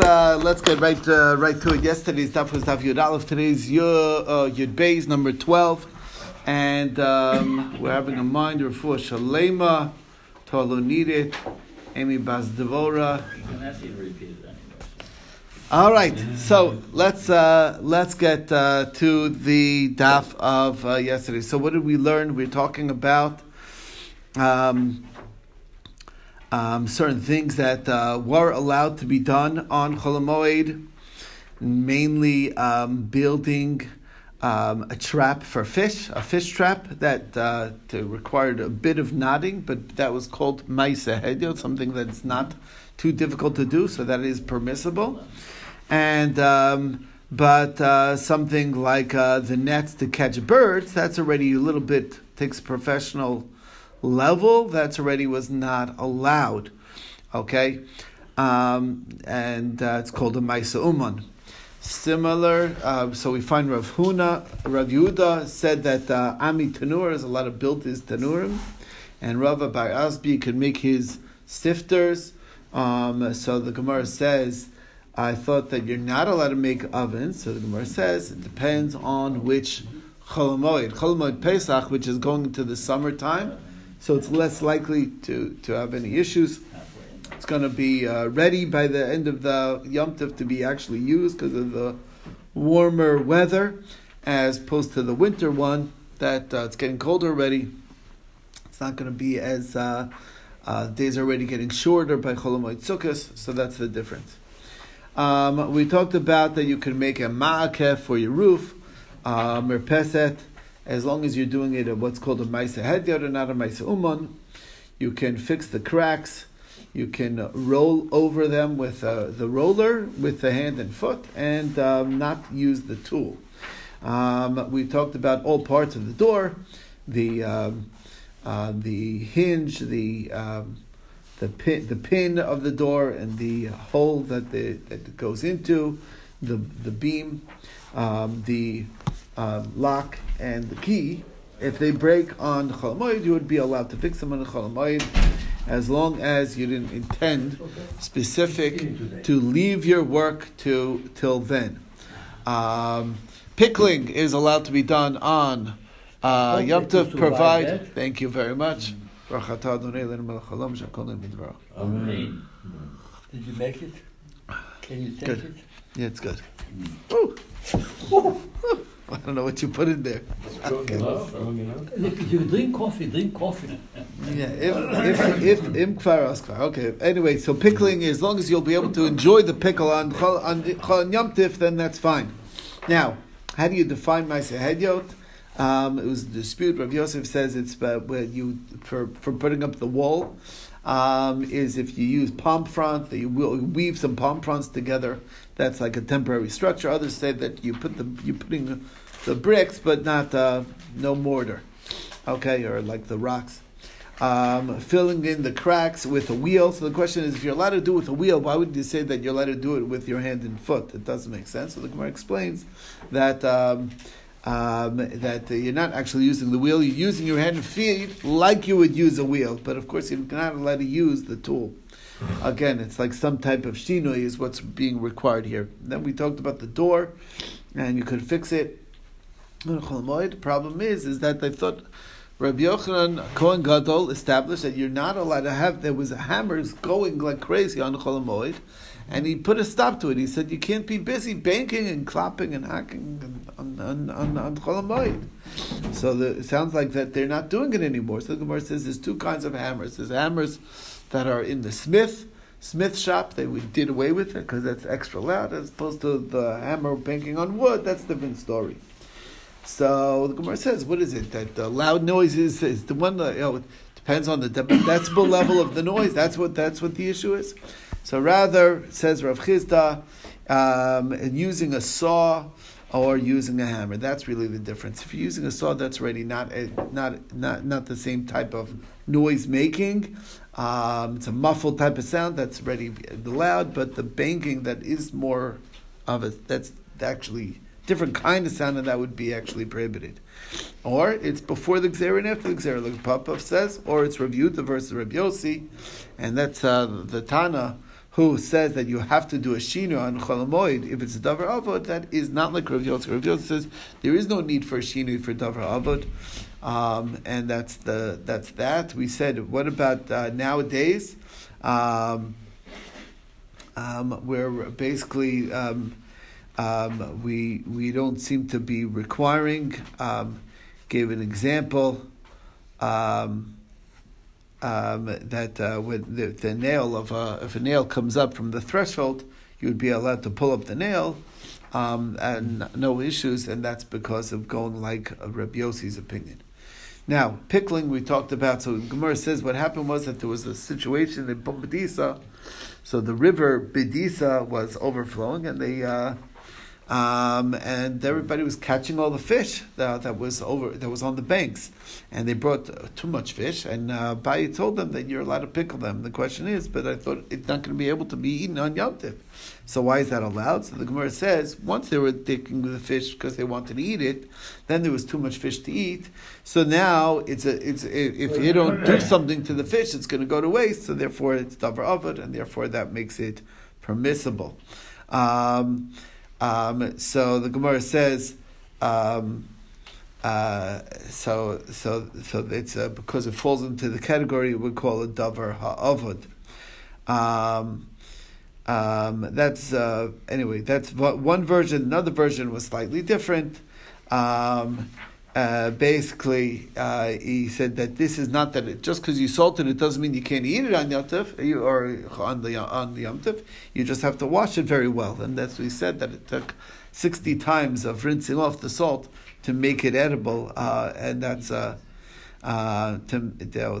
uh, let's get right uh, right to it. Yesterday's daf was daf Yud Aleph. Today's Yud uh, Yud Beis number twelve, and um, we're having a mind for Shalema, Tolonidet, Amy Bas Devora. All right, so let's uh, let's get uh, to the daf of uh, yesterday. So what did we learn? We we're talking about. Um, um, certain things that uh, were allowed to be done on Cholamoid, mainly um, building um, a trap for fish, a fish trap that uh, required a bit of nodding, but that was called Maisa Hedyot, something that's not too difficult to do, so that is permissible. And um, but uh, something like uh, the nets to catch birds, that's already a little bit takes professional level, that's already was not allowed. Okay? Um, and uh, it's called a Maisa Uman. Similar, uh, so we find Rav Huna, Rav Yehuda said that uh, Ami Tanur is a lot of built his Tanurim, and Rav Bar Asbi could make his sifters. Um, so the Gemara says, I thought that you're not allowed to make ovens. So the Gemara says it depends on which Cholamoid. Cholamoid Pesach, which is going into the summertime, so it's less likely to, to have any issues. It's going to be uh, ready by the end of the Yom Tov to be actually used because of the warmer weather, as opposed to the winter one that uh, it's getting colder already. It's not going to be as uh, uh, days are already getting shorter by Cholamoid Sukkot, so that's the difference. Um, we talked about that you can make a ma'akef for your roof, uh, merpeset, as long as you're doing it at what's called a Maisa Hedyot or not a Maisa Uman. You can fix the cracks. You can roll over them with uh, the roller, with the hand and foot, and um, not use the tool. Um, we talked about all parts of the door, the um, uh, the hinge, the um, the pin, the pin of the door, and the hole that the that it goes into, the the beam, um, the uh, lock and the key, if they break on Cholamoid, you would be allowed to fix them on the Cholamoid as long as you didn't intend specific to leave your work to till then. Um, pickling is allowed to be done on uh, Yom Tov provide. Thank you very much. Amen. Did you make it? Can you take Good. it? Yeah, it's good. Ooh. Ooh. I don't know what you put in there. Okay. Look, you drink coffee, drink coffee. Yeah, if if if im askar. Okay. Anyway, so pickling, as long as you'll be able to enjoy the pickle on on Chol Yom Tif, then that's fine. Now, how do you define Ma'aseh Hedyot? Um, it was a dispute. Rav Yosef says it's uh, where you for for putting up the wall. Um, is if you use palm fronds, that you will weave some palm fronds together. That's like a temporary structure. Others say that you put the you're putting the bricks, but not uh, no mortar. Okay, or like the rocks. Um, filling in the cracks with a wheel. So the question is, if you're allowed to do it with a wheel, why would you say that you're allowed to do it with your hand and foot? It doesn't make sense. So the Gemara explains that. Um, um, that uh, you're not actually using the wheel, you're using your hand and feet like you would use a wheel, but of course you're not allowed to use the tool. Again, it's like some type of shinoi is what's being required here. Then we talked about the door, and you could fix it. The problem is, is that they thought Rabbi Yochanan Kohen Gadol established that you're not allowed to have. There was hammers going like crazy on Cholamoid, and he put a stop to it. He said you can't be busy banking and clapping and hacking on on on, on Cholamoid. So the, it sounds like that they're not doing it anymore. So the Gemara says there's two kinds of hammers. There's hammers that are in the smith smith shop. They did away with it because that's extra loud, as opposed to the hammer banking on wood. That's a different story. So the Gemara says, what is it? That the loud noise is, is the one that you know, depends on the decibel level of the noise. That's what that's what the issue is. So rather, says Rav Chisda, um, using a saw or using a hammer. That's really the difference. If you're using a saw, that's already not a, not not not the same type of noise making. Um, it's a muffled type of sound that's already loud, but the banging that is more of a that's actually different kind of sound, and that would be actually prohibited. Or it's before the Xer and after the Xer, like Popov says, or it's reviewed the verse of Rabbi Yossi, and that's uh, the Tana who says that you have to do a shinu on cholamoid if it's a davar avod, that is not like Rav Yosef. Rav Yosef says there is no need for a shinu for davar avod, um, and that's the that's that. We said, what about uh, nowadays? Um, um, where basically um, um, we we don't seem to be requiring. Um, gave an example um, um, that uh, when the, the nail of a, if a nail comes up from the threshold, you would be allowed to pull up the nail. and no issues, and that's because of going like Rabbi Yossi's opinion. Now, pickling we talked about. So Gemara says what happened was that there was a situation in Bedisa, So the river Bedisa was overflowing, and they uh, um, and everybody was catching all the fish that, that, was over that was on the banks, and they brought too much fish. And uh, told them that you're allowed to pickle them. The question is, but I thought it's not going to be able to be eaten on Yom Tov. So why is that allowed? So the Gemara says once they were taking the fish because they wanted to eat it, then there was too much fish to eat. So now it's a it's a, if you don't do something to the fish, it's going to go to waste. So therefore, it's davar avod, and therefore that makes it permissible. Um, um, so the Gemara says, um, uh, so so so it's uh, because it falls into the category we call it davar ha'avod. Um, um, that's uh, anyway. That's one version. Another version was slightly different. Um, uh, basically, uh, he said that this is not that it, just because you salted it doesn't mean you can't eat it on Yom you, or on the on the Yom You just have to wash it very well, and that's what he said that it took sixty times of rinsing off the salt to make it edible, uh, and that's. Uh, uh, to,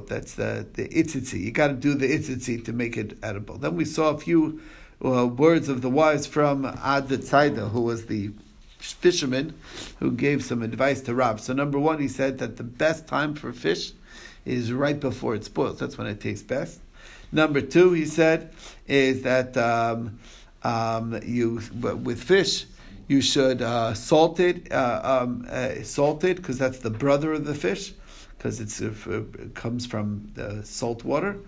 that's the the itzitzi. You got to do the itzitzi to make it edible. Then we saw a few uh, words of the wise from Ad Tzaida, who was the fisherman who gave some advice to Rab. So number one, he said that the best time for fish is right before it spoils. That's when it tastes best. Number two, he said, is that um, um, you with fish you should uh, salt it, uh, um, uh, salt it because that's the brother of the fish because it comes from the salt water.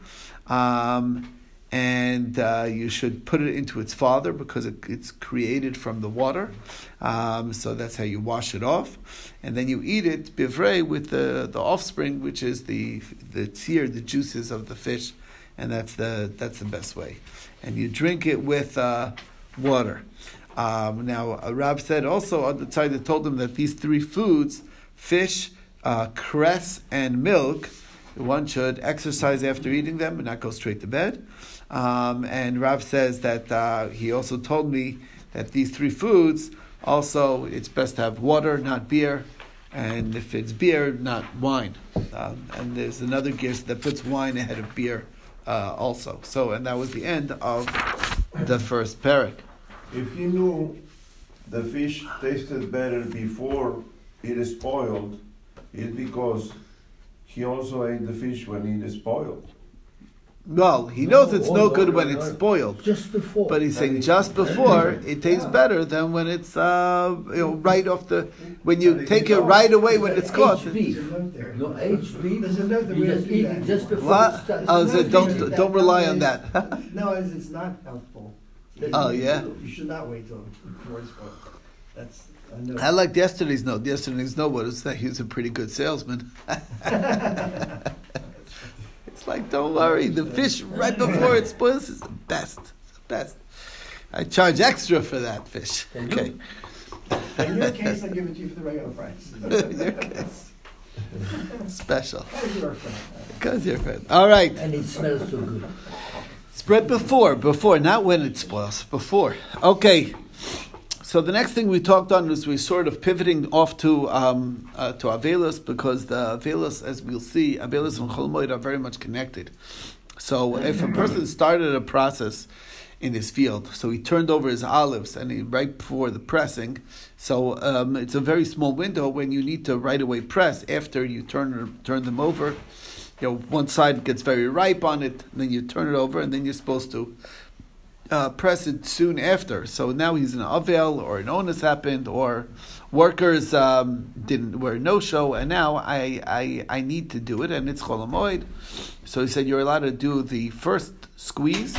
Um, and uh, you should put it into its father because it, it's created from the water. Um, so that's how you wash it off, and then you eat it bivrei with the, the offspring, which is the the tzir, the juices of the fish, and that's the that's the best way. And you drink it with uh, water. Um, now, Rab said also on the side that told him that these three foods, fish, uh, cress, and milk, one should exercise after eating them and not go straight to bed. Um, and Rav says that uh, he also told me that these three foods also it's best to have water, not beer, and if it's beer, not wine. Um, and there's another gears that puts wine ahead of beer uh, also. So, and that was the end of the first parak. If you knew the fish tasted better before it is spoiled, it's because he also ate the fish when it is spoiled. Well, he no, knows it's no, no good no, when it's spoiled. Just before. But he's saying just before it tastes yeah. better than when it's uh, you know right off the when you take it right away when it's caught. HB. No HB. There's another way just eat it just before. What? Oh, so don't don't rely on that. no, it's not healthful. oh yeah. You should not wait till before it's spoiled. That's. I, I liked yesterday's note. Yesterday's note was that he was a pretty good salesman. It's like, don't worry, the fish right before it spoils is the best. It's the best. I charge extra for that fish. Okay. In your case, I give it to you for the regular price. In your case. Special. Because you're a friend. Because you're a friend. All right. And it smells so good. Spread before, before, not when it spoils, before. Okay. So the next thing we talked on was we sort of pivoting off to um, uh, to Avelis because the Avelis, as we'll see, Avelis and Cholmoid are very much connected. So if a person started a process in his field, so he turned over his olives and he right before the pressing, so um, it's a very small window when you need to right away press after you turn turn them over. You know, one side gets very ripe on it, and then you turn it over, and then you're supposed to uh, press it soon after. So now he's an avel, or an onus happened, or workers um, didn't were no show, and now I, I I need to do it, and it's cholamoid. So he said you're allowed to do the first squeeze,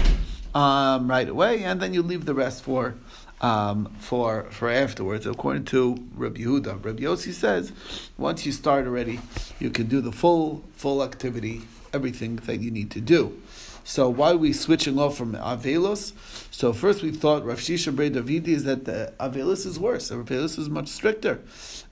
um, right away, and then you leave the rest for um, for for afterwards. According to Rabbi Yehuda, Rabbi Yossi says, once you start already, you can do the full full activity, everything that you need to do. So why are we switching off from Avelos? So first we thought Rav Shisha Davidi is that the Avelos is worse. The Avelos is much stricter.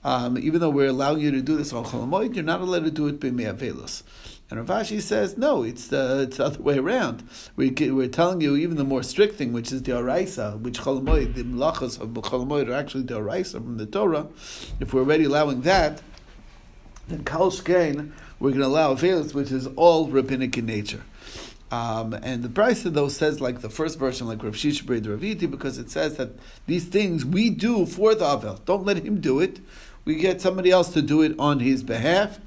Um, even though we're allowing you to do this on Cholamoid, you're not allowed to do it b'mei Avelos. And Rav Ashi says, no, it's the, it's the other way around. We, we're telling you even the more strict thing, which is the Araisa, which Cholamoid, the Mlachas of Cholamoid are actually the Araisa from the Torah. If we're already allowing that, then Kal Shkein, we're going to allow Avelis, which is all rabbinic in nature. Um, and the Brisa though says like the first version, like Rav Shisha Bre Raviti, because it says that these things we do for the Avel. Don't let him do it. We get somebody else to do it on his behalf.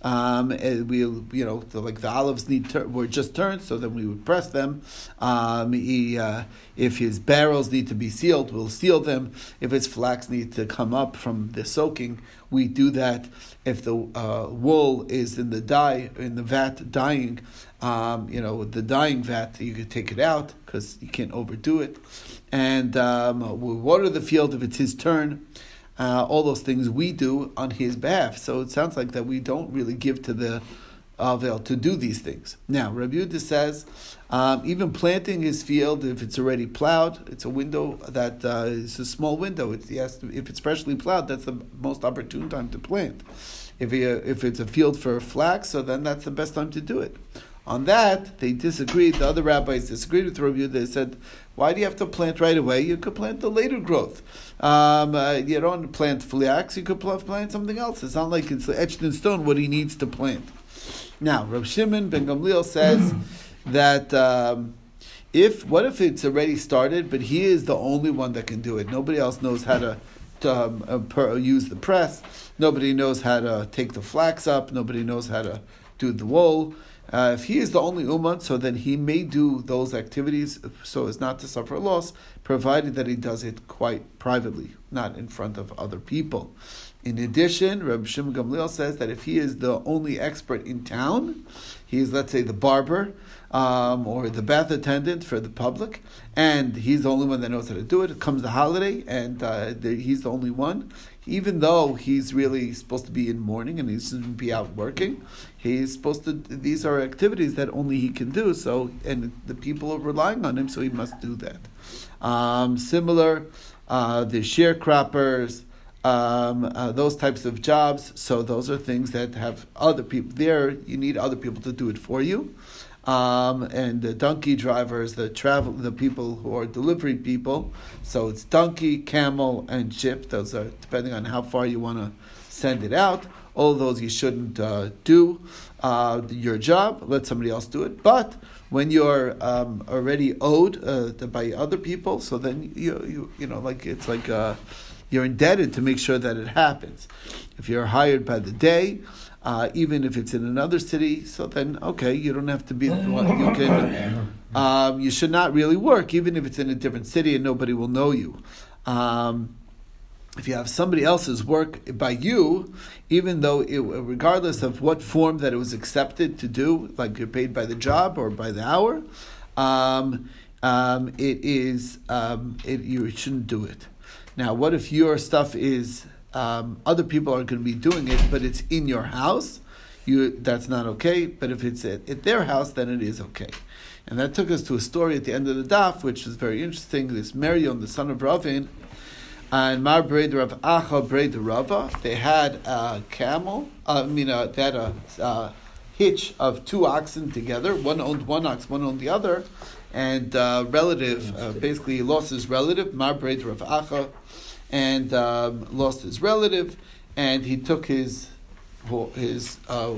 Um, we, you know, the, like the olives need tur- were just turned, so then we would press them. Um, he, uh, if his barrels need to be sealed, we'll seal them. If his flax need to come up from the soaking, we do that. If the uh, wool is in the dye in the vat dyeing, um, you know, the dyeing vat, you could take it out because you can't overdo it. And um, we water the field if it's his turn. Uh, all those things we do on his behalf. So it sounds like that we don't really give to the Avel to do these things. Now, Rabbi Yehuda says, um, even planting his field, if it's already plowed, it's a window that uh, is a small window. It's, to, if it's freshly plowed, that's the most opportune time to plant. If, he, uh, if it's a field for flax, so then that's the best time to do it. On that, they disagreed. The other rabbis disagreed with Rabbi. They said, "Why do you have to plant right away? You could plant the later growth. Um, uh, you don't plant flax. You could plant something else. It's not like it's etched in stone what he needs to plant." Now, Rav Shimon ben Gamliel says that um, if what if it's already started, but he is the only one that can do it. Nobody else knows how to. to um, uh, per, use the press. Nobody knows how to take the flax up. Nobody knows how to do the wool. Uh, if he is the only uman, so then he may do those activities so as not to suffer a loss, provided that he does it quite privately, not in front of other people. In addition, Rabbi Shimon Gamliel says that if he is the only expert in town, he is, let's say, the barber um, or the bath attendant for the public, and he's the only one that knows how to do it. It comes the holiday, and uh, the, he's the only one. Even though he's really supposed to be in mourning and supposed to be out working, he's supposed to. These are activities that only he can do. So, and the people are relying on him, so he must do that. Um, similar, uh, the sharecroppers um, uh, those types of jobs. So those are things that have other people there. You need other people to do it for you. Um, and the donkey drivers, the travel, the people who are delivery people. So it's donkey, camel, and ship. Those are depending on how far you want to send it out. All those you shouldn't uh, do uh, your job. Let somebody else do it. But when you're um, already owed uh, by other people, so then you you you know like it's like. Uh, you're indebted to make sure that it happens. If you're hired by the day, uh, even if it's in another city, so then okay, you don't have to be. You can, um, you should not really work, even if it's in a different city and nobody will know you. Um, if you have somebody else's work by you, even though it, regardless of what form that it was accepted to do, like you're paid by the job or by the hour, um, um it is um, it, you shouldn't do it. Now, what if your stuff is um, other people are going to be doing it, but it's in your house? You that's not okay. But if it's at, at their house, then it is okay. And that took us to a story at the end of the daf, which is very interesting. This Miriam, the son of Ravin, and Mar Braid Rav Acha Braid Rava, they had a camel. Uh, I mean, uh, they had a uh, hitch of two oxen together. One owned one ox, one owned the other. And uh, relative, uh, basically, he lost his relative, Mar Braid Rav Acha and um, lost his relative, and he took his his uh,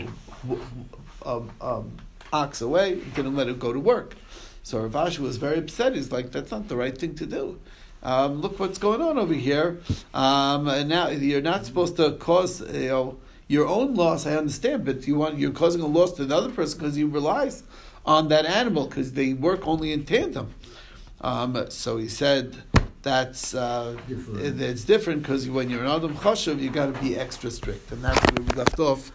um, um, ox away, didn't let it go to work. So Rav was very upset. He's like, "That's not the right thing to do. Um, look what's going on over here. Um, and now you're not supposed to cause you know your own loss. I understand, but you want you're causing a loss to another person because he relies on that animal because they work only in tandem." Um, so he said that's uh, different. it's different because when you're an Adam Chashav, you got to be extra strict, and that's where we left off